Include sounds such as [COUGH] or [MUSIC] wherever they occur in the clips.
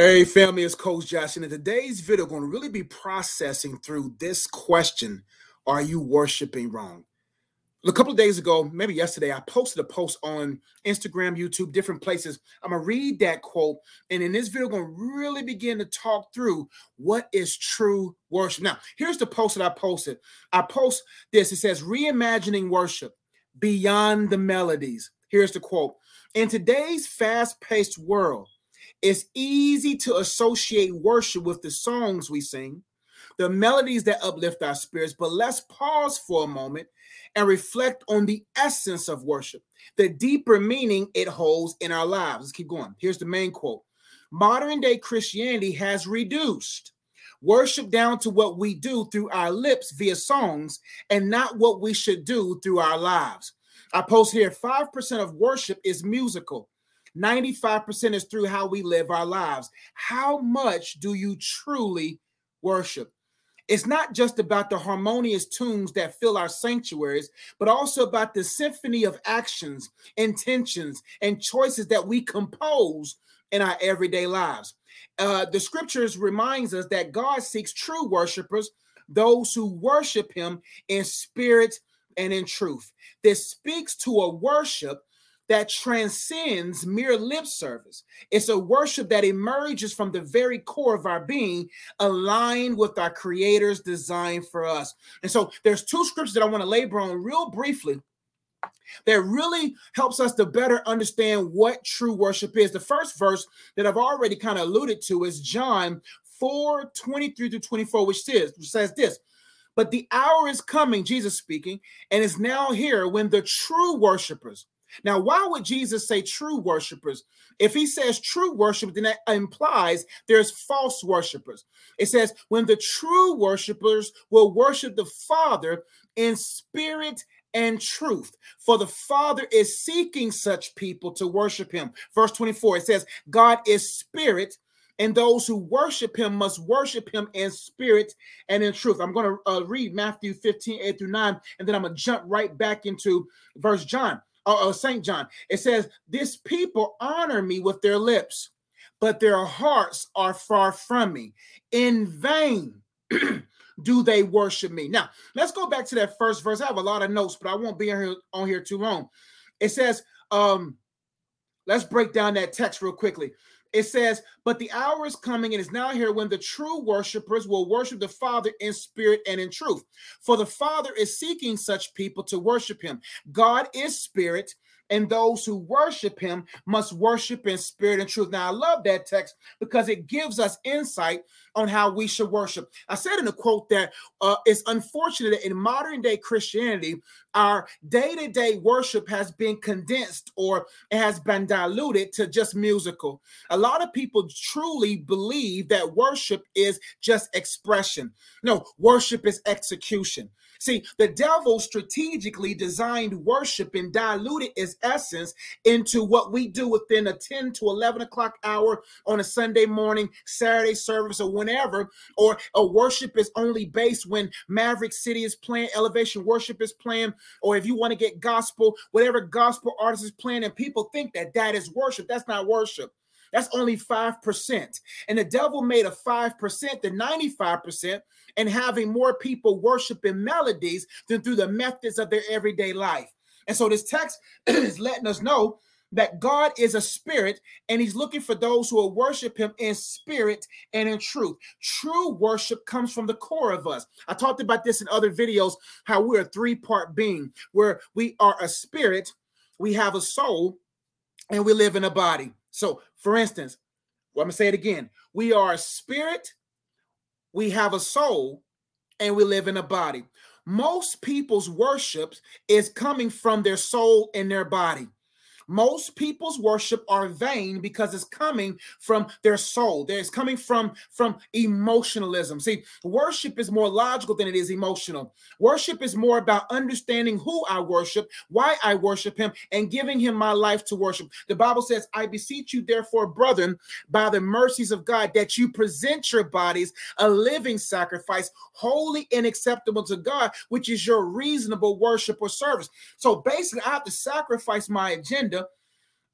Hey, family, it's Coach Josh, and in today's video, I'm going to really be processing through this question Are you worshiping wrong? A couple of days ago, maybe yesterday, I posted a post on Instagram, YouTube, different places. I'm going to read that quote, and in this video, I'm going to really begin to talk through what is true worship. Now, here's the post that I posted. I post this it says, Reimagining worship beyond the melodies. Here's the quote In today's fast paced world, it's easy to associate worship with the songs we sing, the melodies that uplift our spirits, but let's pause for a moment and reflect on the essence of worship, the deeper meaning it holds in our lives. Let's keep going. Here's the main quote Modern day Christianity has reduced worship down to what we do through our lips via songs and not what we should do through our lives. I post here 5% of worship is musical. 95% is through how we live our lives. How much do you truly worship? It's not just about the harmonious tunes that fill our sanctuaries, but also about the symphony of actions, intentions, and choices that we compose in our everyday lives. Uh, the scriptures reminds us that God seeks true worshipers, those who worship him in spirit and in truth. This speaks to a worship that transcends mere lip service. It's a worship that emerges from the very core of our being, aligned with our Creator's design for us. And so there's two scriptures that I want to labor on real briefly that really helps us to better understand what true worship is. The first verse that I've already kind of alluded to is John 4 23 to 24, which says, which says this. But the hour is coming, Jesus speaking, and is now here when the true worshipers, now, why would Jesus say true worshipers? If he says true worship, then that implies there's false worshipers. It says, when the true worshipers will worship the Father in spirit and truth, for the Father is seeking such people to worship him. Verse 24, it says, God is spirit, and those who worship him must worship him in spirit and in truth. I'm going to uh, read Matthew 15, 8 through 9, and then I'm going to jump right back into verse John or, St. John. It says, This people honor me with their lips, but their hearts are far from me. In vain [CLEARS THROAT] do they worship me. Now, let's go back to that first verse. I have a lot of notes, but I won't be here on here too long. It says, um, let's break down that text real quickly. It says, But the hour is coming and is now here when the true worshipers will worship the Father in spirit and in truth. For the Father is seeking such people to worship him. God is spirit, and those who worship him must worship in spirit and truth. Now, I love that text because it gives us insight on how we should worship. I said in a quote that uh, it's unfortunate that in modern day Christianity, our day to day worship has been condensed or it has been diluted to just musical. A lot of people truly believe that worship is just expression. No, worship is execution. See, the devil strategically designed worship and diluted its essence into what we do within a 10 to 11 o'clock hour on a Sunday morning, Saturday service, or whenever. Or a worship is only based when Maverick City is playing, Elevation Worship is playing, or if you want to get gospel, whatever gospel artist is playing, and people think that that is worship. That's not worship. That's only 5%. And the devil made a 5% the 95% and having more people worshiping melodies than through the methods of their everyday life. And so this text [CLEARS THROAT] is letting us know that God is a spirit and he's looking for those who will worship him in spirit and in truth. True worship comes from the core of us. I talked about this in other videos how we're a three part being where we are a spirit, we have a soul, and we live in a body. So, for instance, well, I'm gonna say it again. We are a spirit, we have a soul, and we live in a body. Most people's worship is coming from their soul and their body. Most people's worship are vain because it's coming from their soul. It's coming from from emotionalism. See, worship is more logical than it is emotional. Worship is more about understanding who I worship, why I worship him, and giving him my life to worship. The Bible says, I beseech you, therefore, brethren, by the mercies of God, that you present your bodies a living sacrifice, holy and acceptable to God, which is your reasonable worship or service. So basically, I have to sacrifice my agenda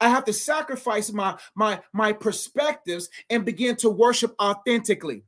I have to sacrifice my my my perspectives and begin to worship authentically.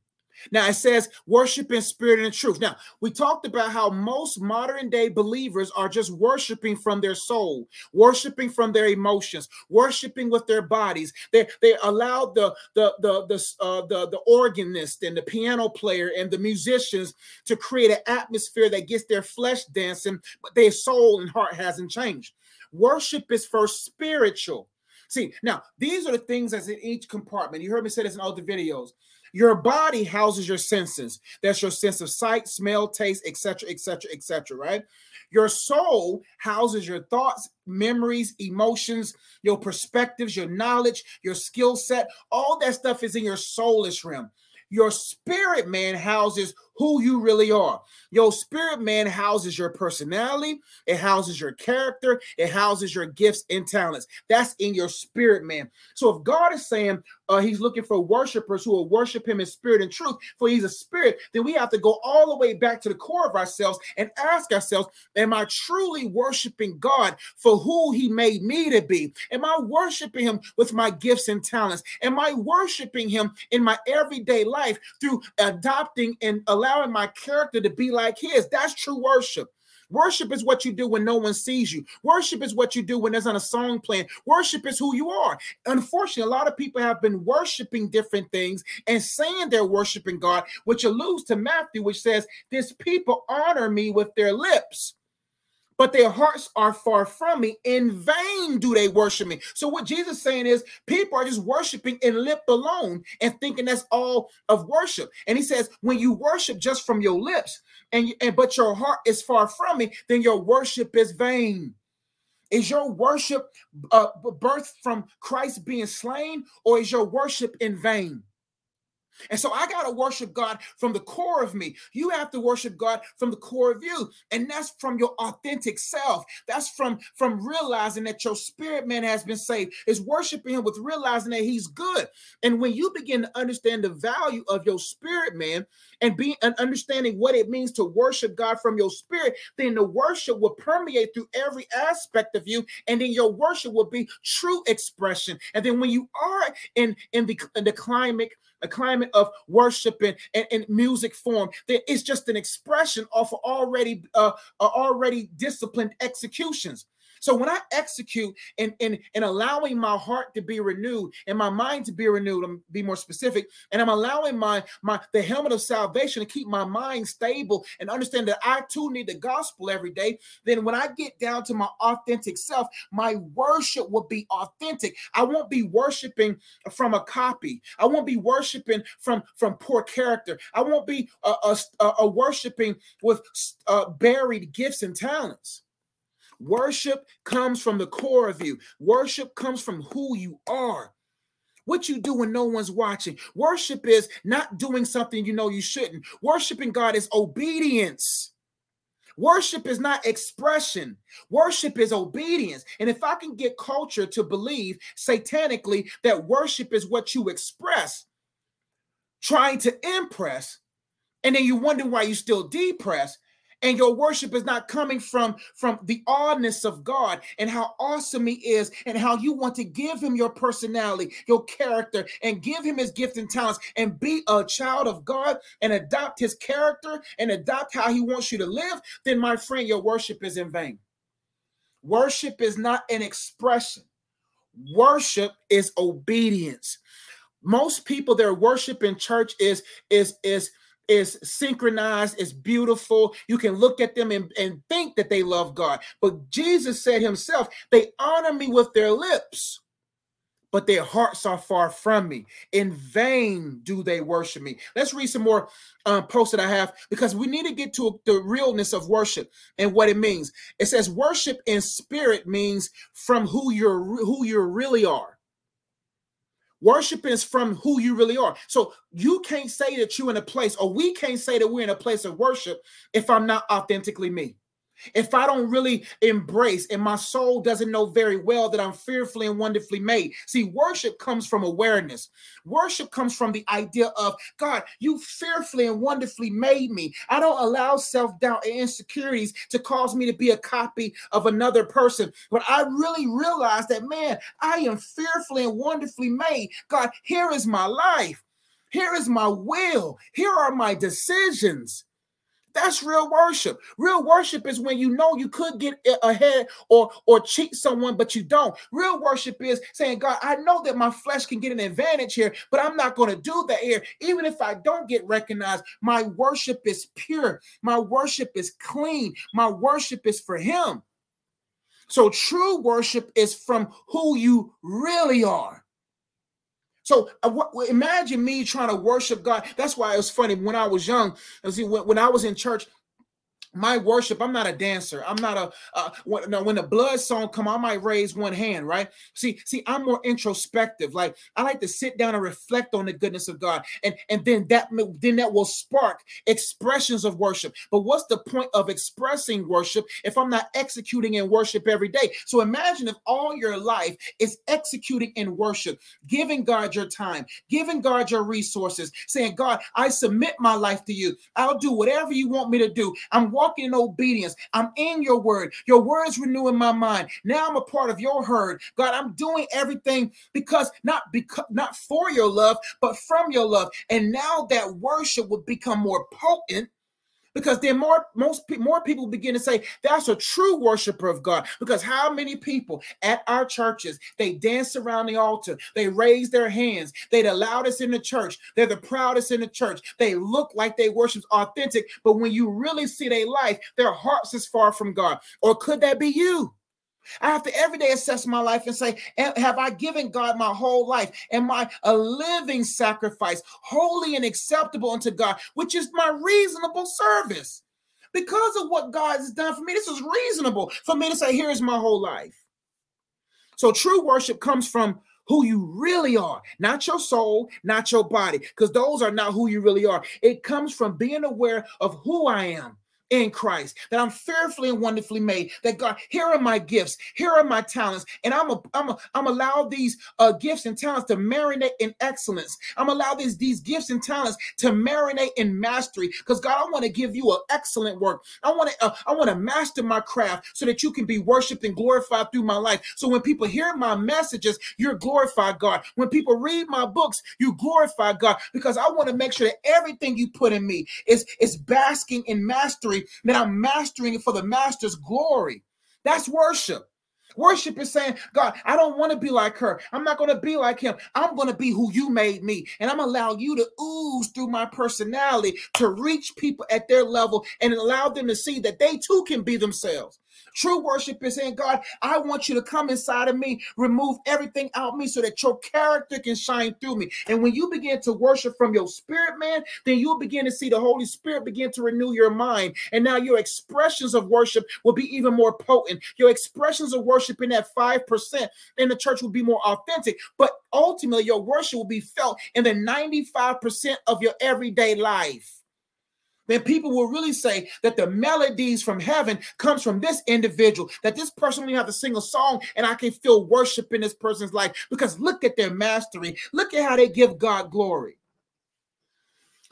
Now it says worship in spirit and in truth. Now we talked about how most modern day believers are just worshiping from their soul, worshiping from their emotions, worshiping with their bodies. They they allow the the the the uh, the, the organist and the piano player and the musicians to create an atmosphere that gets their flesh dancing, but their soul and heart hasn't changed. Worship is first spiritual. See, now these are the things that's in each compartment. You heard me say this in all the videos. Your body houses your senses. That's your sense of sight, smell, taste, etc., etc., etc. right? Your soul houses your thoughts, memories, emotions, your perspectives, your knowledge, your skill set. All that stuff is in your soulish realm. Your spirit man houses who you really are. Your spirit man houses your personality, it houses your character, it houses your gifts and talents. That's in your spirit man. So if God is saying uh, he's looking for worshipers who will worship him in spirit and truth, for he's a spirit, then we have to go all the way back to the core of ourselves and ask ourselves, Am I truly worshiping God for who he made me to be? Am I worshiping him with my gifts and talents? Am I worshiping him in my everyday life through adopting and allowing allowing my character to be like his. That's true worship. Worship is what you do when no one sees you. Worship is what you do when there's not a song playing. Worship is who you are. Unfortunately, a lot of people have been worshiping different things and saying they're worshiping God, which alludes to Matthew, which says, This people honor me with their lips but their hearts are far from me. In vain do they worship me. So what Jesus is saying is people are just worshiping in lip alone and thinking that's all of worship. And he says, when you worship just from your lips and, and but your heart is far from me, then your worship is vain. Is your worship uh, birth from Christ being slain, or is your worship in vain? And so I got to worship God from the core of me. You have to worship God from the core of you. And that's from your authentic self. That's from from realizing that your spirit man has been saved. Is worshiping him with realizing that he's good. And when you begin to understand the value of your spirit man and be and understanding what it means to worship God from your spirit, then the worship will permeate through every aspect of you and then your worship will be true expression. And then when you are in in the in the climate a climate of worship and, and, and music form. That it's just an expression of already uh, uh, already disciplined executions so when I execute and in, in, allowing my heart to be renewed and my mind to be renewed, I'm be more specific, and I'm allowing my my the helmet of salvation to keep my mind stable and understand that I too need the gospel every day. Then when I get down to my authentic self, my worship will be authentic. I won't be worshiping from a copy. I won't be worshiping from from poor character. I won't be a uh, uh, worshiping with uh, buried gifts and talents. Worship comes from the core of you. Worship comes from who you are. What you do when no one's watching. Worship is not doing something you know you shouldn't. Worshiping God is obedience. Worship is not expression. Worship is obedience. And if I can get culture to believe satanically that worship is what you express, trying to impress, and then you wonder why you still depressed, and your worship is not coming from from the awness of god and how awesome he is and how you want to give him your personality your character and give him his gifts and talents and be a child of god and adopt his character and adopt how he wants you to live then my friend your worship is in vain. Worship is not an expression. Worship is obedience. Most people their worship in church is is is is synchronized, is beautiful. You can look at them and, and think that they love God. But Jesus said himself, they honor me with their lips, but their hearts are far from me. In vain do they worship me. Let's read some more um, posts that I have because we need to get to the realness of worship and what it means. It says worship in spirit means from who you're who you really are. Worship is from who you really are. So you can't say that you're in a place, or we can't say that we're in a place of worship if I'm not authentically me. If I don't really embrace and my soul doesn't know very well that I'm fearfully and wonderfully made. See, worship comes from awareness. Worship comes from the idea of God, you fearfully and wonderfully made me. I don't allow self doubt and insecurities to cause me to be a copy of another person. But I really realize that, man, I am fearfully and wonderfully made. God, here is my life. Here is my will. Here are my decisions. That's real worship. Real worship is when you know you could get ahead or or cheat someone, but you don't. Real worship is saying, God, I know that my flesh can get an advantage here, but I'm not going to do that here. Even if I don't get recognized, my worship is pure. My worship is clean. My worship is for Him. So true worship is from who you really are. So uh, imagine me trying to worship God. That's why it was funny when I was young. See, when, when I was in church, my worship i'm not a dancer. I'm not a uh, when, no, when the blood song come i might raise one hand right? See see i'm more introspective. Like i like to sit down and reflect on the goodness of god. And and then that then that will spark expressions of worship. But what's the point of expressing worship if i'm not executing in worship every day? So imagine if all your life is executing in worship giving god your time giving god your resources saying god i submit my life to you. I'll do whatever you want me to do. I'm walking walking in obedience. I'm in your word. Your words renewing my mind. Now I'm a part of your herd. God, I'm doing everything because not because not for your love, but from your love. And now that worship will become more potent because then more most more people begin to say that's a true worshiper of God. Because how many people at our churches they dance around the altar, they raise their hands, they're the loudest in the church, they're the proudest in the church, they look like they worship authentic, but when you really see their life, their hearts is far from God. Or could that be you? I have to every day assess my life and say, Have I given God my whole life? Am I a living sacrifice, holy and acceptable unto God, which is my reasonable service? Because of what God has done for me, this is reasonable for me to say, Here's my whole life. So true worship comes from who you really are, not your soul, not your body, because those are not who you really are. It comes from being aware of who I am in Christ, that I'm fearfully and wonderfully made, that God, here are my gifts, here are my talents, and I'm a, I'm a, I'm allowed these uh, gifts and talents to marinate in excellence. I'm allowed these, these gifts and talents to marinate in mastery, because God, I want to give you an excellent work. I want to, uh, I want to master my craft so that you can be worshipped and glorified through my life. So when people hear my messages, you're glorified, God. When people read my books, you glorify God, because I want to make sure that everything you put in me is, is basking in mastery mastery, that I'm mastering it for the master's glory. That's worship. Worship is saying, God, I don't want to be like her. I'm not going to be like him. I'm going to be who you made me. And I'm allow you to ooze through my personality to reach people at their level and allow them to see that they too can be themselves. True worship is saying, God, I want you to come inside of me, remove everything out me so that your character can shine through me. And when you begin to worship from your spirit, man, then you'll begin to see the Holy Spirit begin to renew your mind. And now your expressions of worship will be even more potent. Your expressions of worship in that 5% in the church will be more authentic. But ultimately, your worship will be felt in the 95% of your everyday life then people will really say that the melodies from heaven comes from this individual that this person only have to sing a song and i can feel worship in this person's life because look at their mastery. Look at how they give god glory.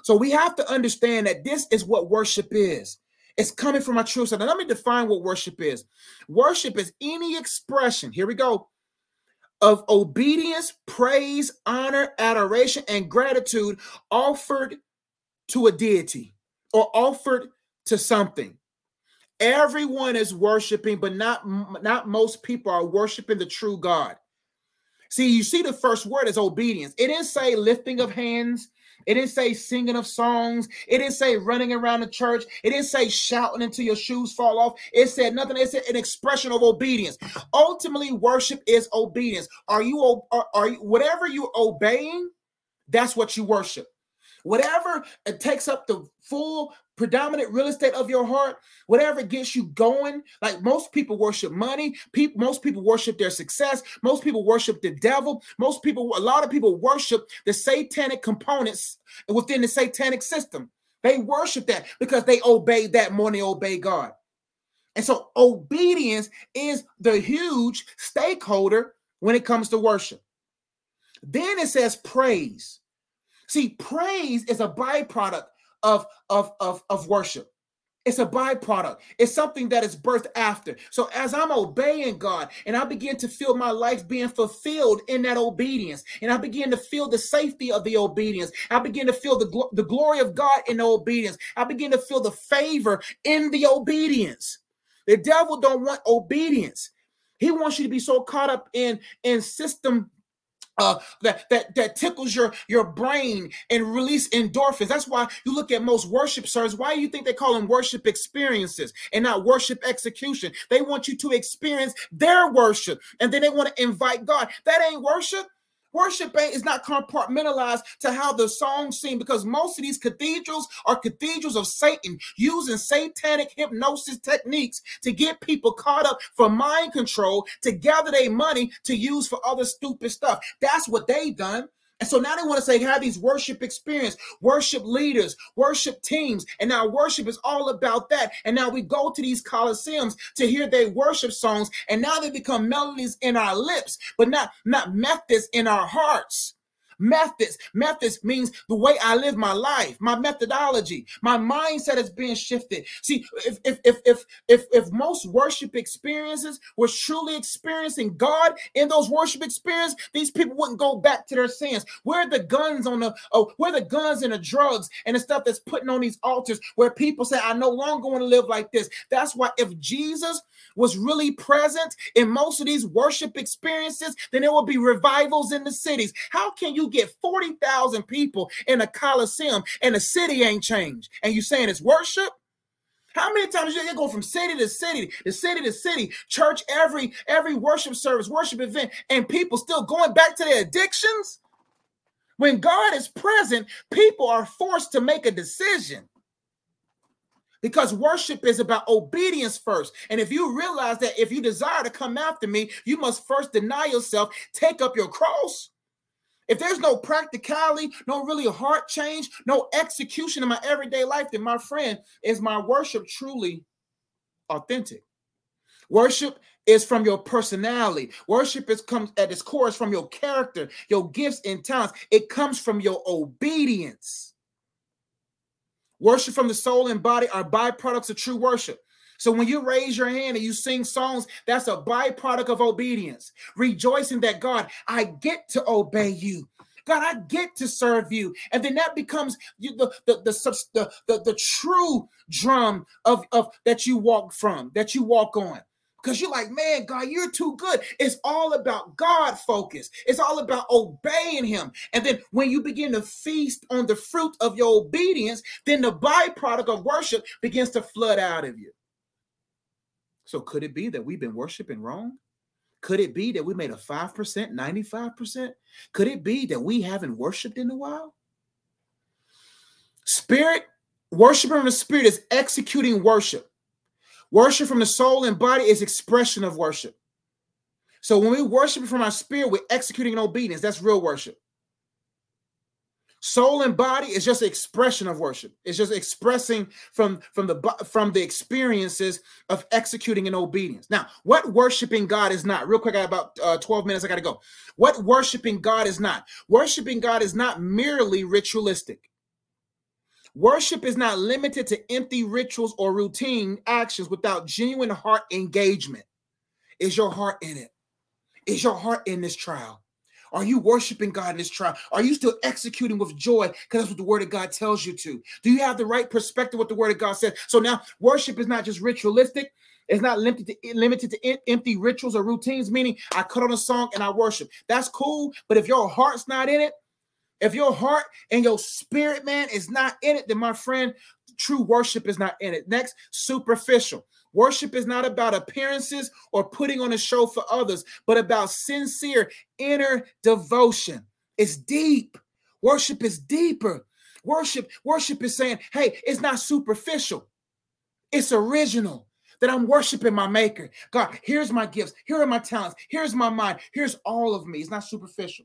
So we have to understand that this is what worship is. It's coming from our true now let me define what worship is. Worship is any expression, here we go, of obedience, praise, honor, adoration, and gratitude offered to a deity or offered to something. Everyone is worshiping, but not, not most people are worshiping the true God. See, you see, the first word is obedience. It didn't say lifting of hands. It didn't say singing of songs. It didn't say running around the church. It didn't say shouting until your shoes fall off. It said nothing. It said an expression of obedience. Ultimately, worship is obedience. Are you are, are you whatever you're obeying? That's what you worship. Whatever it takes up the full predominant real estate of your heart, whatever gets you going. Like most people worship money, people, most people worship their success, most people worship the devil, most people, a lot of people worship the satanic components within the satanic system. They worship that because they obey that more than obey God. And so obedience is the huge stakeholder when it comes to worship. Then it says praise. See, praise is a byproduct of, of, of, of worship. It's a byproduct. It's something that is birthed after. So as I'm obeying God and I begin to feel my life being fulfilled in that obedience, and I begin to feel the safety of the obedience, I begin to feel the, the glory of God in the obedience. I begin to feel the favor in the obedience. The devil don't want obedience. He wants you to be so caught up in in system uh, that that that tickles your your brain and release endorphins. That's why you look at most worship services. Why do you think they call them worship experiences and not worship execution? They want you to experience their worship, and then they want to invite God. That ain't worship. Worship ain't is not compartmentalized to how the songs sing because most of these cathedrals are cathedrals of Satan using satanic hypnosis techniques to get people caught up for mind control to gather their money to use for other stupid stuff. That's what they've done. And so now they want to say, have these worship experience, worship leaders, worship teams. And now worship is all about that. And now we go to these coliseums to hear their worship songs. And now they become melodies in our lips, but not, not methods in our hearts. Methods. Methods means the way I live my life, my methodology, my mindset is being shifted. See, if if if if if, if most worship experiences were truly experiencing God in those worship experiences, these people wouldn't go back to their sins. Where the guns on the oh, where the guns and the drugs and the stuff that's putting on these altars where people say, I no longer want to live like this. That's why if Jesus was really present in most of these worship experiences, then there will be revivals in the cities. How can you get 40,000 people in a coliseum and the city ain't changed? And you saying it's worship? How many times you go from city to city, to city to city, church every every worship service, worship event, and people still going back to their addictions? When God is present, people are forced to make a decision because worship is about obedience first. And if you realize that if you desire to come after me, you must first deny yourself, take up your cross. If there's no practicality, no really heart change, no execution in my everyday life, then my friend, is my worship truly authentic? Worship is from your personality. Worship is comes at its core is from your character, your gifts and talents. It comes from your obedience. Worship from the soul and body are byproducts of true worship. So when you raise your hand and you sing songs, that's a byproduct of obedience. Rejoicing that God, I get to obey you. God, I get to serve you. And then that becomes the, the, the, the, the, the true drum of, of that you walk from, that you walk on because you're like, man, God, you're too good. It's all about God focus. It's all about obeying Him. And then when you begin to feast on the fruit of your obedience, then the byproduct of worship begins to flood out of you. So could it be that we've been worshiping wrong? Could it be that we made a 5%, 95%? Could it be that we haven't worshiped in a while? Spirit, worshiping from the spirit is executing worship. Worship from the soul and body is expression of worship. So when we worship from our spirit, we're executing in obedience. That's real worship. Soul and body is just expression of worship. It's just expressing from from the from the experiences of executing in obedience. Now, what worshiping God is not? Real quick, I got about uh, 12 minutes. I got to go. What worshiping God is not? Worshiping God is not merely ritualistic. Worship is not limited to empty rituals or routine actions without genuine heart engagement. Is your heart in it? Is your heart in this trial? Are you worshiping God in this trial? Are you still executing with joy? Because that's what the word of God tells you to. Do you have the right perspective what the word of God says? So now worship is not just ritualistic. It's not limited to limited to empty rituals or routines, meaning I cut on a song and I worship. That's cool. But if your heart's not in it, if your heart and your spirit, man, is not in it, then my friend, true worship is not in it. Next, superficial. Worship is not about appearances or putting on a show for others, but about sincere inner devotion. It's deep. Worship is deeper. Worship, worship is saying, hey, it's not superficial. It's original that I'm worshiping my maker. God, here's my gifts. Here are my talents. Here's my mind. Here's all of me. It's not superficial.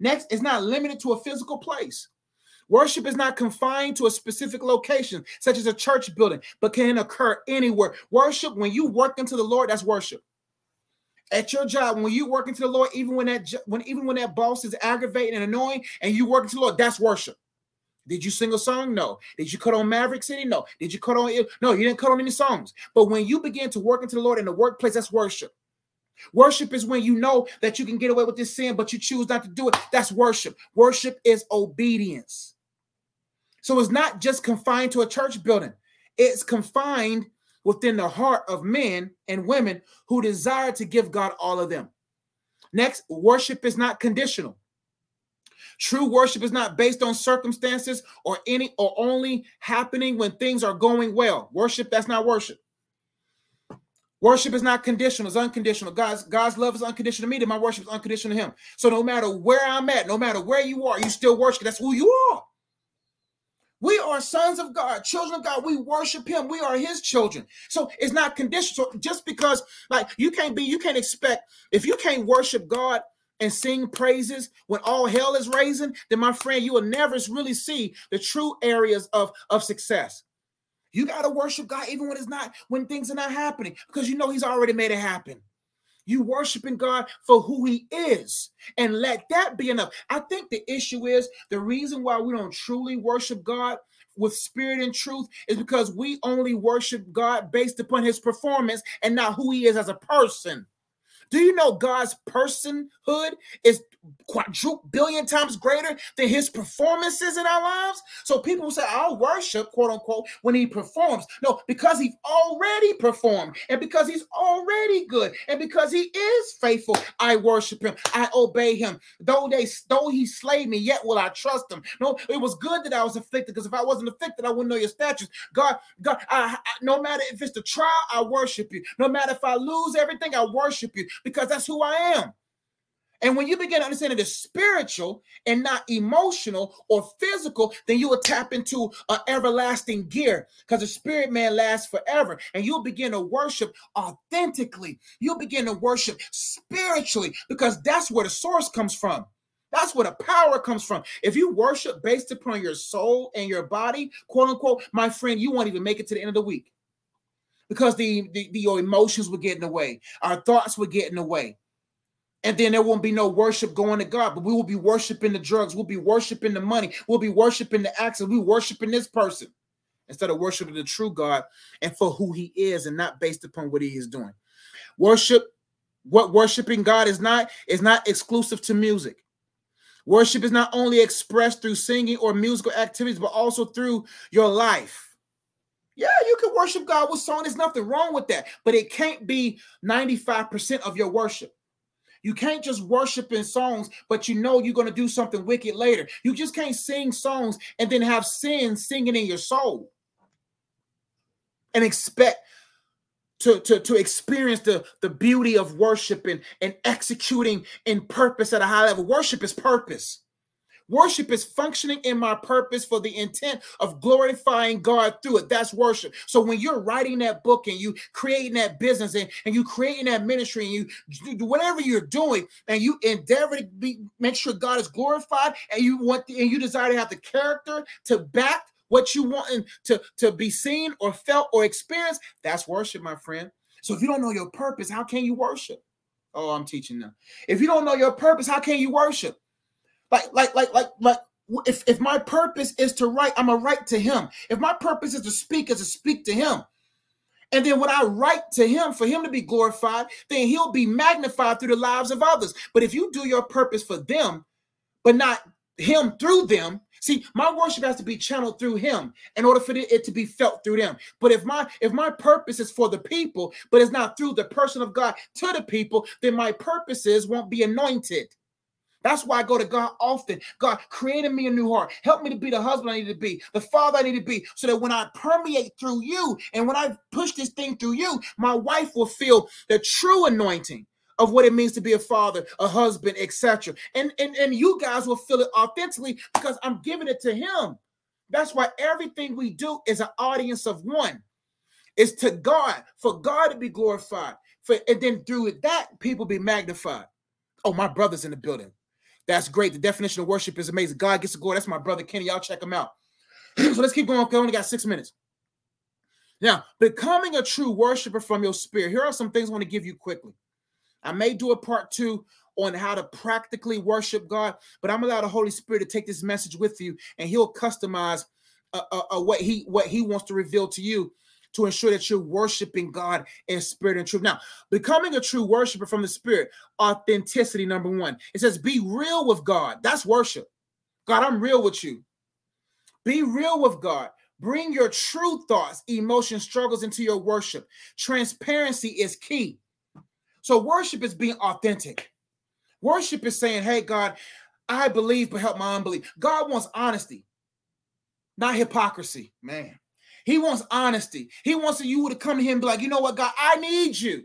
Next, it's not limited to a physical place. Worship is not confined to a specific location, such as a church building, but can occur anywhere. Worship, when you work into the Lord, that's worship. At your job, when you work into the Lord, even when that when even when that boss is aggravating and annoying, and you work into the Lord, that's worship. Did you sing a song? No. Did you cut on Maverick City? No. Did you cut on No, you didn't cut on any songs. But when you begin to work into the Lord in the workplace, that's worship. Worship is when you know that you can get away with this sin, but you choose not to do it. That's worship. Worship is obedience. So it's not just confined to a church building, it's confined within the heart of men and women who desire to give God all of them. Next, worship is not conditional. True worship is not based on circumstances or any or only happening when things are going well. Worship, that's not worship. Worship is not conditional, it's unconditional. God's God's love is unconditional to me, then my worship is unconditional to him. So no matter where I'm at, no matter where you are, you still worship. That's who you are. We are sons of God, children of God. We worship Him. We are His children. So it's not conditional. So just because, like, you can't be, you can't expect if you can't worship God and sing praises when all hell is raising, then my friend, you will never really see the true areas of, of success. You got to worship God even when it's not, when things are not happening, because you know He's already made it happen. You worshiping God for who He is, and let that be enough. I think the issue is the reason why we don't truly worship God with spirit and truth is because we only worship God based upon His performance and not who He is as a person. Do you know God's personhood is quadruple billion times greater than his performances in our lives? So people say, I'll worship, quote unquote, when he performs. No, because he's already performed, and because he's already good, and because he is faithful, I worship him, I obey him. Though they though he slay me, yet will I trust him. No, it was good that I was afflicted, because if I wasn't afflicted, I wouldn't know your statutes. God, God, I, I, no matter if it's the trial, I worship you. No matter if I lose everything, I worship you because that's who I am. And when you begin to understand it is spiritual and not emotional or physical, then you will tap into an everlasting gear because the spirit man lasts forever. And you'll begin to worship authentically. You'll begin to worship spiritually because that's where the source comes from. That's where the power comes from. If you worship based upon your soul and your body, quote unquote, my friend, you won't even make it to the end of the week because the, the, your emotions were getting away, our thoughts were getting away. And then there won't be no worship going to God, but we will be worshiping the drugs, we'll be worshiping the money, we'll be worshiping the acts, we'll be worshiping this person instead of worshiping the true God and for who he is and not based upon what he is doing. Worship, what worshiping God is not, is not exclusive to music. Worship is not only expressed through singing or musical activities, but also through your life. Yeah, you can worship God with song. There's nothing wrong with that, but it can't be 95% of your worship. You can't just worship in songs, but you know you're going to do something wicked later. You just can't sing songs and then have sin singing in your soul and expect to, to, to experience the, the beauty of worship and, and executing in purpose at a high level. Worship is purpose. Worship is functioning in my purpose for the intent of glorifying God through it. That's worship. So when you're writing that book and you creating that business and, and you creating that ministry and you do whatever you're doing and you endeavor to be make sure God is glorified and you want the, and you desire to have the character to back what you want to, to be seen or felt or experienced, that's worship, my friend. So if you don't know your purpose, how can you worship? Oh, I'm teaching now. If you don't know your purpose, how can you worship? Like, like, like, like, like, if, if my purpose is to write, I'm a write to him. If my purpose is to speak, is to speak to him. And then when I write to him for him to be glorified, then he'll be magnified through the lives of others. But if you do your purpose for them, but not him through them, see, my worship has to be channeled through him in order for it to be felt through them. But if my if my purpose is for the people, but it's not through the person of God to the people, then my purposes won't be anointed. That's why I go to God often. God, created me a new heart. Help me to be the husband I need to be, the father I need to be, so that when I permeate through you and when I push this thing through you, my wife will feel the true anointing of what it means to be a father, a husband, etc. And, and, and you guys will feel it authentically because I'm giving it to him. That's why everything we do is an audience of one. It's to God, for God to be glorified. For and then through that, people be magnified. Oh, my brother's in the building. That's great. The definition of worship is amazing. God gets to go. That's my brother Kenny. Y'all check him out. [CLEARS THROAT] so let's keep going. We only got six minutes. Now, becoming a true worshiper from your spirit. Here are some things I want to give you quickly. I may do a part two on how to practically worship God, but I'm allowed the Holy Spirit to take this message with you, and He'll customize uh, uh, uh, what He what He wants to reveal to you to ensure that you're worshiping God in spirit and truth. Now, becoming a true worshiper from the Spirit, authenticity number one. It says, "Be real with God." That's worship. God, I'm real with you. Be real with God. Bring your true thoughts, emotions, struggles into your worship. Transparency is key. So, worship is being authentic. Worship is saying, Hey, God, I believe, but help my unbelief. God wants honesty, not hypocrisy, man. He wants honesty. He wants you to come to him and be like, You know what, God, I need you.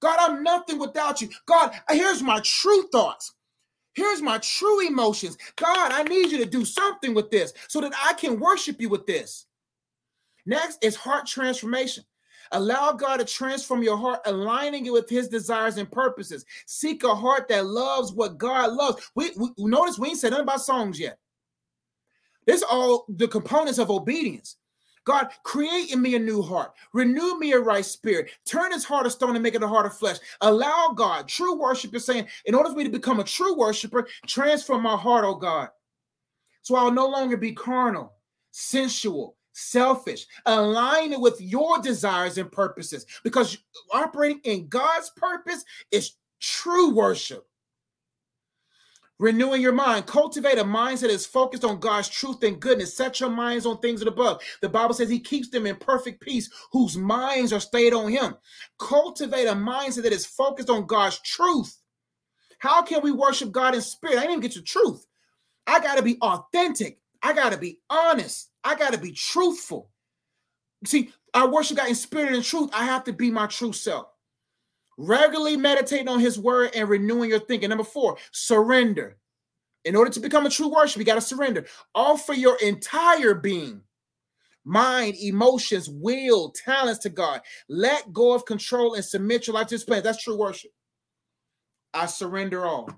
God, I'm nothing without you. God, here's my true thoughts. Here's my true emotions. God, I need you to do something with this so that I can worship you with this. Next is heart transformation. Allow God to transform your heart, aligning it with his desires and purposes. Seek a heart that loves what God loves. We, we notice we ain't said nothing about songs yet. This all the components of obedience. God, create in me a new heart. Renew me a right spirit. Turn this heart of stone and make it a heart of flesh. Allow God, true worship is saying, in order for me to become a true worshiper, transform my heart, oh God. So I'll no longer be carnal, sensual, selfish. Align it with your desires and purposes because operating in God's purpose is true worship renewing your mind. Cultivate a mindset that is focused on God's truth and goodness. Set your minds on things above. The Bible says He keeps them in perfect peace, whose minds are stayed on Him. Cultivate a mindset that is focused on God's truth. How can we worship God in spirit? I didn't even get your truth. I got to be authentic. I got to be honest. I got to be truthful. See, I worship God in spirit and truth. I have to be my true self. Regularly meditating on his word and renewing your thinking. Number four, surrender. In order to become a true worshiper, you got to surrender. Offer your entire being, mind, emotions, will, talents to God. Let go of control and submit your life to his plans. That's true worship. I surrender all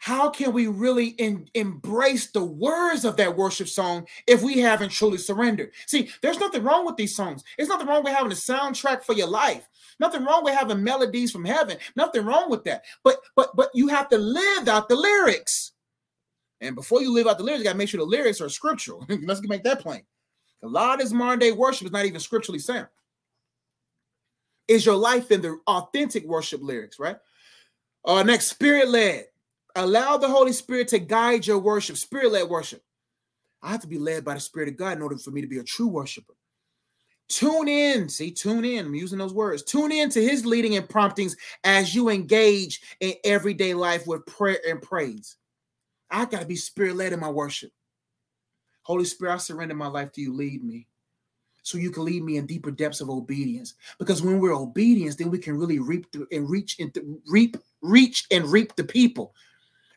how can we really in, embrace the words of that worship song if we haven't truly surrendered? See, there's nothing wrong with these songs. There's nothing wrong with having a soundtrack for your life. Nothing wrong with having melodies from heaven. Nothing wrong with that. But but but you have to live out the lyrics. And before you live out the lyrics, you got to make sure the lyrics are scriptural. [LAUGHS] Let's make that plain. A lot of this modern day worship is not even scripturally sound. Is your life in the authentic worship lyrics, right? Uh, next, spirit led. Allow the Holy Spirit to guide your worship, spirit led worship. I have to be led by the Spirit of God in order for me to be a true worshiper. Tune in, see, tune in. I'm using those words. Tune in to his leading and promptings as you engage in everyday life with prayer and praise. I got to be spirit led in my worship. Holy Spirit, I surrender my life to you. Lead me so you can lead me in deeper depths of obedience. Because when we're obedient, then we can really reap and reach and reap, reach and reap the people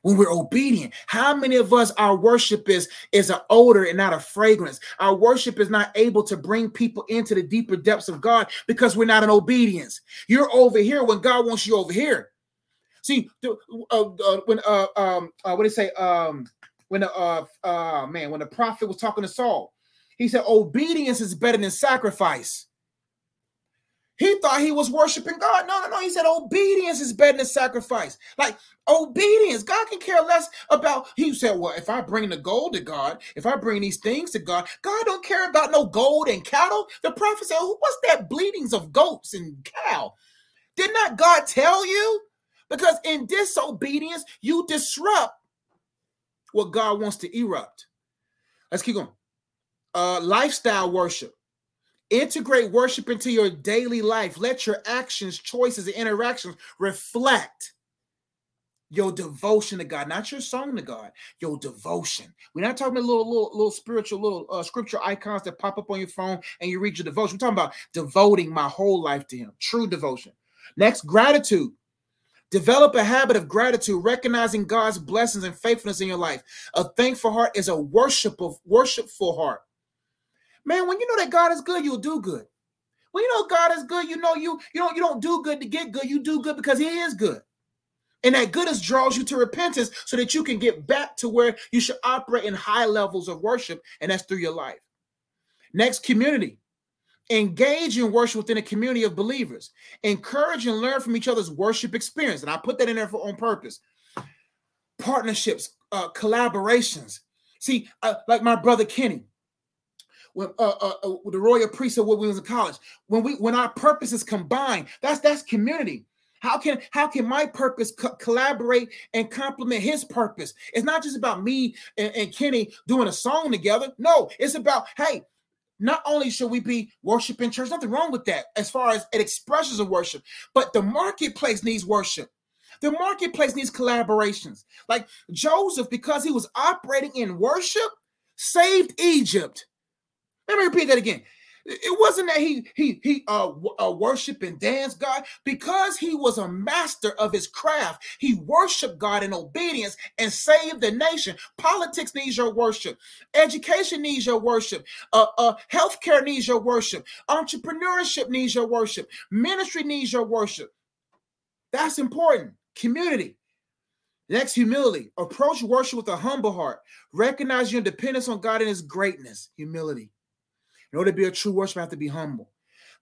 when we're obedient. How many of us, our worship is, is an odor and not a fragrance? Our worship is not able to bring people into the deeper depths of God because we're not in obedience. You're over here when God wants you over here. See, uh, uh, when uh, um, uh, what did he say? Um, when the uh, uh, man, when the prophet was talking to Saul, he said, "Obedience is better than sacrifice." He thought he was worshiping God. No, no, no. He said obedience is better than sacrifice. Like obedience, God can care less about. He said, "Well, if I bring the gold to God, if I bring these things to God, God don't care about no gold and cattle." The prophet said, "What's that bleatings of goats and cow? Did not God tell you? Because in disobedience, you disrupt what God wants to erupt." Let's keep going. Uh, lifestyle worship. Integrate worship into your daily life. Let your actions, choices, and interactions reflect your devotion to God, not your song to God, your devotion. We're not talking about little, little, little spiritual, little uh, scripture icons that pop up on your phone and you read your devotion. We're talking about devoting my whole life to Him, true devotion. Next, gratitude. Develop a habit of gratitude, recognizing God's blessings and faithfulness in your life. A thankful heart is a worshipful, worshipful heart. Man, when you know that God is good, you'll do good. When you know God is good, you know you you don't you don't do good to get good. You do good because He is good. And that goodness draws you to repentance so that you can get back to where you should operate in high levels of worship, and that's through your life. Next, community. Engage in worship within a community of believers. Encourage and learn from each other's worship experience. And I put that in there for on purpose. Partnerships, uh, collaborations. See, uh, like my brother Kenny, when uh, uh, uh the royal priesthood when we was in college, when we when our purposes combine, that's that's community. How can how can my purpose co- collaborate and complement his purpose? It's not just about me and, and Kenny doing a song together. No, it's about hey, not only should we be worshiping church, nothing wrong with that as far as it expressions of worship, but the marketplace needs worship. The marketplace needs collaborations. Like Joseph, because he was operating in worship, saved Egypt. Let me repeat that again. It wasn't that he he he uh, uh worship and dance God because he was a master of his craft. He worshiped God in obedience and saved the nation. Politics needs your worship. Education needs your worship. Uh, uh, healthcare needs your worship. Entrepreneurship needs your worship. Ministry needs your worship. That's important. Community. Next, humility. Approach worship with a humble heart. Recognize your dependence on God and His greatness. Humility. In order to be a true worshiper, I have to be humble.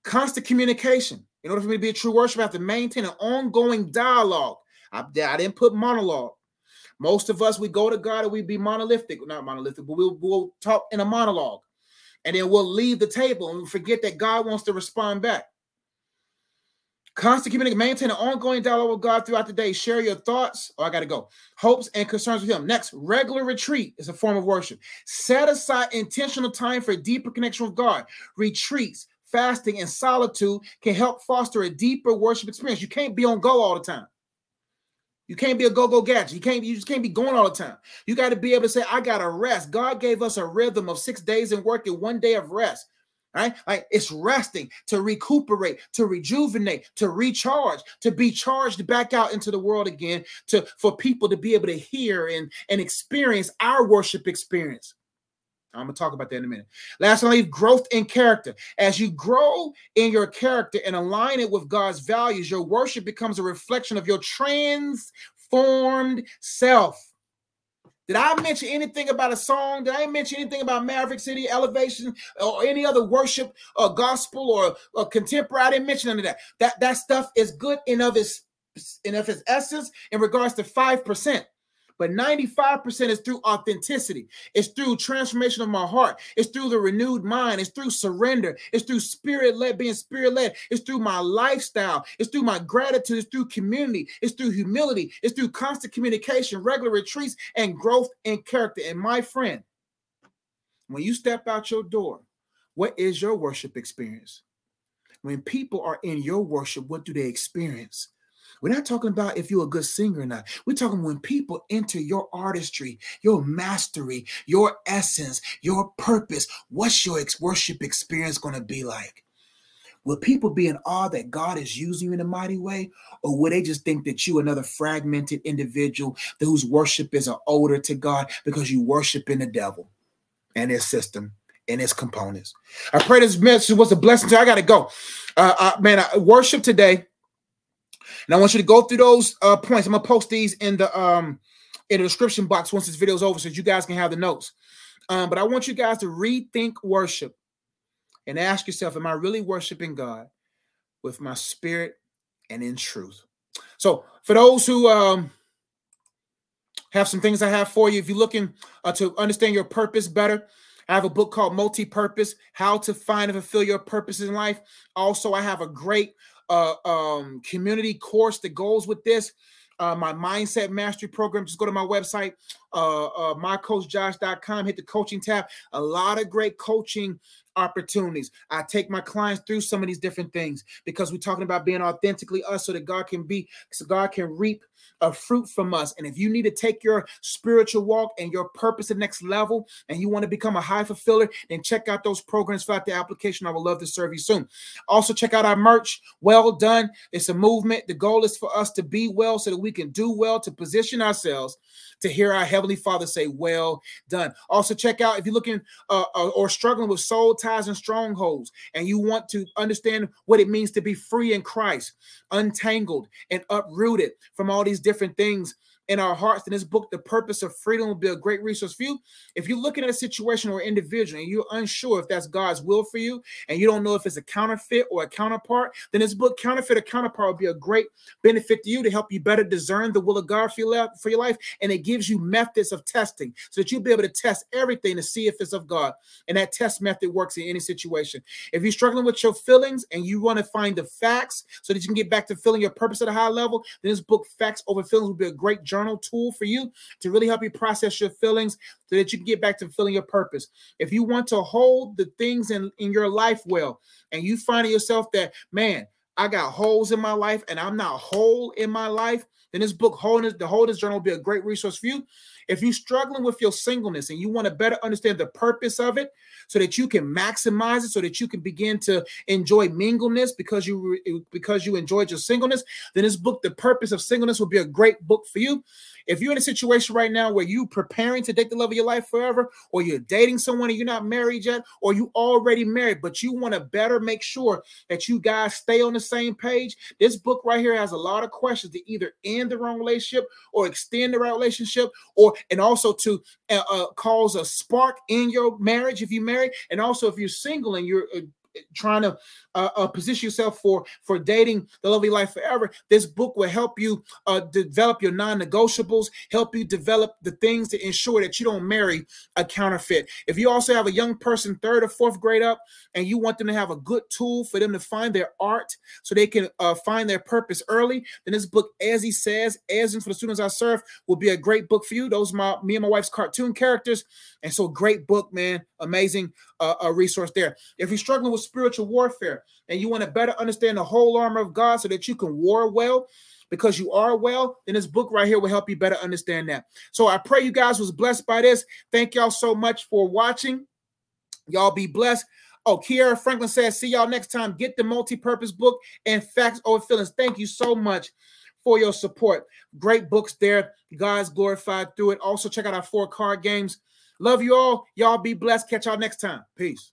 Constant communication. In order for me to be a true worshiper, I have to maintain an ongoing dialogue. I, I didn't put monologue. Most of us, we go to God and we be monolithic, not monolithic, but we'll, we'll talk in a monologue. And then we'll leave the table and we forget that God wants to respond back. Constant communication, maintain an ongoing dialogue with God throughout the day. Share your thoughts. Oh, I got to go. Hopes and concerns with Him. Next, regular retreat is a form of worship. Set aside intentional time for a deeper connection with God. Retreats, fasting, and solitude can help foster a deeper worship experience. You can't be on go all the time. You can't be a go-go gadget. You can't. You just can't be going all the time. You got to be able to say, "I got to rest." God gave us a rhythm of six days in work and one day of rest right? Like it's resting to recuperate, to rejuvenate, to recharge, to be charged back out into the world again, to for people to be able to hear and, and experience our worship experience. I'm gonna talk about that in a minute. Lastly, growth in character. As you grow in your character and align it with God's values, your worship becomes a reflection of your transformed self. Did I mention anything about a song? Did I mention anything about Maverick City Elevation or any other worship or gospel or, or contemporary? I didn't mention any of that. That that stuff is good in of its in of its essence in regards to five percent. But 95% is through authenticity. It's through transformation of my heart. It's through the renewed mind. It's through surrender. It's through spirit led, being spirit led. It's through my lifestyle. It's through my gratitude. It's through community. It's through humility. It's through constant communication, regular retreats, and growth in character. And my friend, when you step out your door, what is your worship experience? When people are in your worship, what do they experience? We're not talking about if you're a good singer or not. We're talking when people enter your artistry, your mastery, your essence, your purpose. What's your worship experience going to be like? Will people be in awe that God is using you in a mighty way? Or will they just think that you another fragmented individual whose worship is an odor to God because you worship in the devil and his system and its components? I pray this message was a blessing to you. I got to go. Uh, uh, man, I worship today and I want you to go through those uh, points. I'm gonna post these in the um in the description box once this video is over, so you guys can have the notes. Um, but I want you guys to rethink worship and ask yourself, am I really worshiping God with my spirit and in truth? So for those who um have some things I have for you, if you're looking uh, to understand your purpose better, I have a book called Multi Purpose How to Find and Fulfill Your Purpose in Life. Also, I have a great uh, um, community course that goes with this. Uh, my mindset mastery program. Just go to my website, uh, uh, mycoachjosh.com, hit the coaching tab. A lot of great coaching opportunities. I take my clients through some of these different things because we're talking about being authentically us so that God can be, so God can reap a fruit from us. And if you need to take your spiritual walk and your purpose to the next level and you want to become a high fulfiller, then check out those programs, fill out the application. I would love to serve you soon. Also, check out our merch. Well done. It's a movement. The goal is for us to be well so that we can do well to position ourselves to hear our Heavenly Father say, Well done. Also, check out if you're looking uh, uh or struggling with soul ties and strongholds, and you want to understand what it means to be free in Christ, untangled and uprooted from all these different things in our hearts in this book, The Purpose of Freedom, will be a great resource for you. If you're looking at a situation or individual and you're unsure if that's God's will for you and you don't know if it's a counterfeit or a counterpart, then this book, Counterfeit or Counterpart, will be a great benefit to you to help you better discern the will of God for your, life. And it gives you methods of testing so that you'll be able to test everything to see if it's of God. And that test method works in any situation. If you're struggling with your feelings and you want to find the facts so that you can get back to feeling your purpose at a high level, then this book, Facts Over Feelings, will be a great journal journal tool for you to really help you process your feelings so that you can get back to fulfilling your purpose. If you want to hold the things in, in your life well, and you find yourself that, man, I got holes in my life and I'm not whole in my life, then this book, Wholeness, the Wholeness Journal, will be a great resource for you. If you're struggling with your singleness and you want to better understand the purpose of it so that you can maximize it, so that you can begin to enjoy mingleness because you because you enjoyed your singleness, then this book, The Purpose of Singleness, will be a great book for you. If you're in a situation right now where you preparing to date the love of your life forever, or you're dating someone and you're not married yet, or you already married, but you want to better make sure that you guys stay on the same page, this book right here has a lot of questions to either end the wrong relationship or extend the right relationship, or and also to uh, uh, cause a spark in your marriage if you marry, and also if you're single and you're uh, trying to uh, uh, position yourself for for dating the lovely life forever this book will help you uh, develop your non-negotiables help you develop the things to ensure that you don't marry a counterfeit. If you also have a young person third or fourth grade up and you want them to have a good tool for them to find their art so they can uh, find their purpose early then this book as he says as in for the students i serve will be a great book for you. Those my me and my wife's cartoon characters and so great book man. Amazing uh, a resource there if you're struggling with spiritual warfare and you want to better understand the whole armor of God so that you can war well because you are well, then this book right here will help you better understand that. So I pray you guys was blessed by this. Thank y'all so much for watching. Y'all be blessed. Oh, Kiera Franklin says, see y'all next time. Get the multi-purpose book and facts over feelings. Thank you so much for your support. Great books there. God's glorified through it. Also, check out our four card games. Love you all. Y'all be blessed. Catch y'all next time. Peace.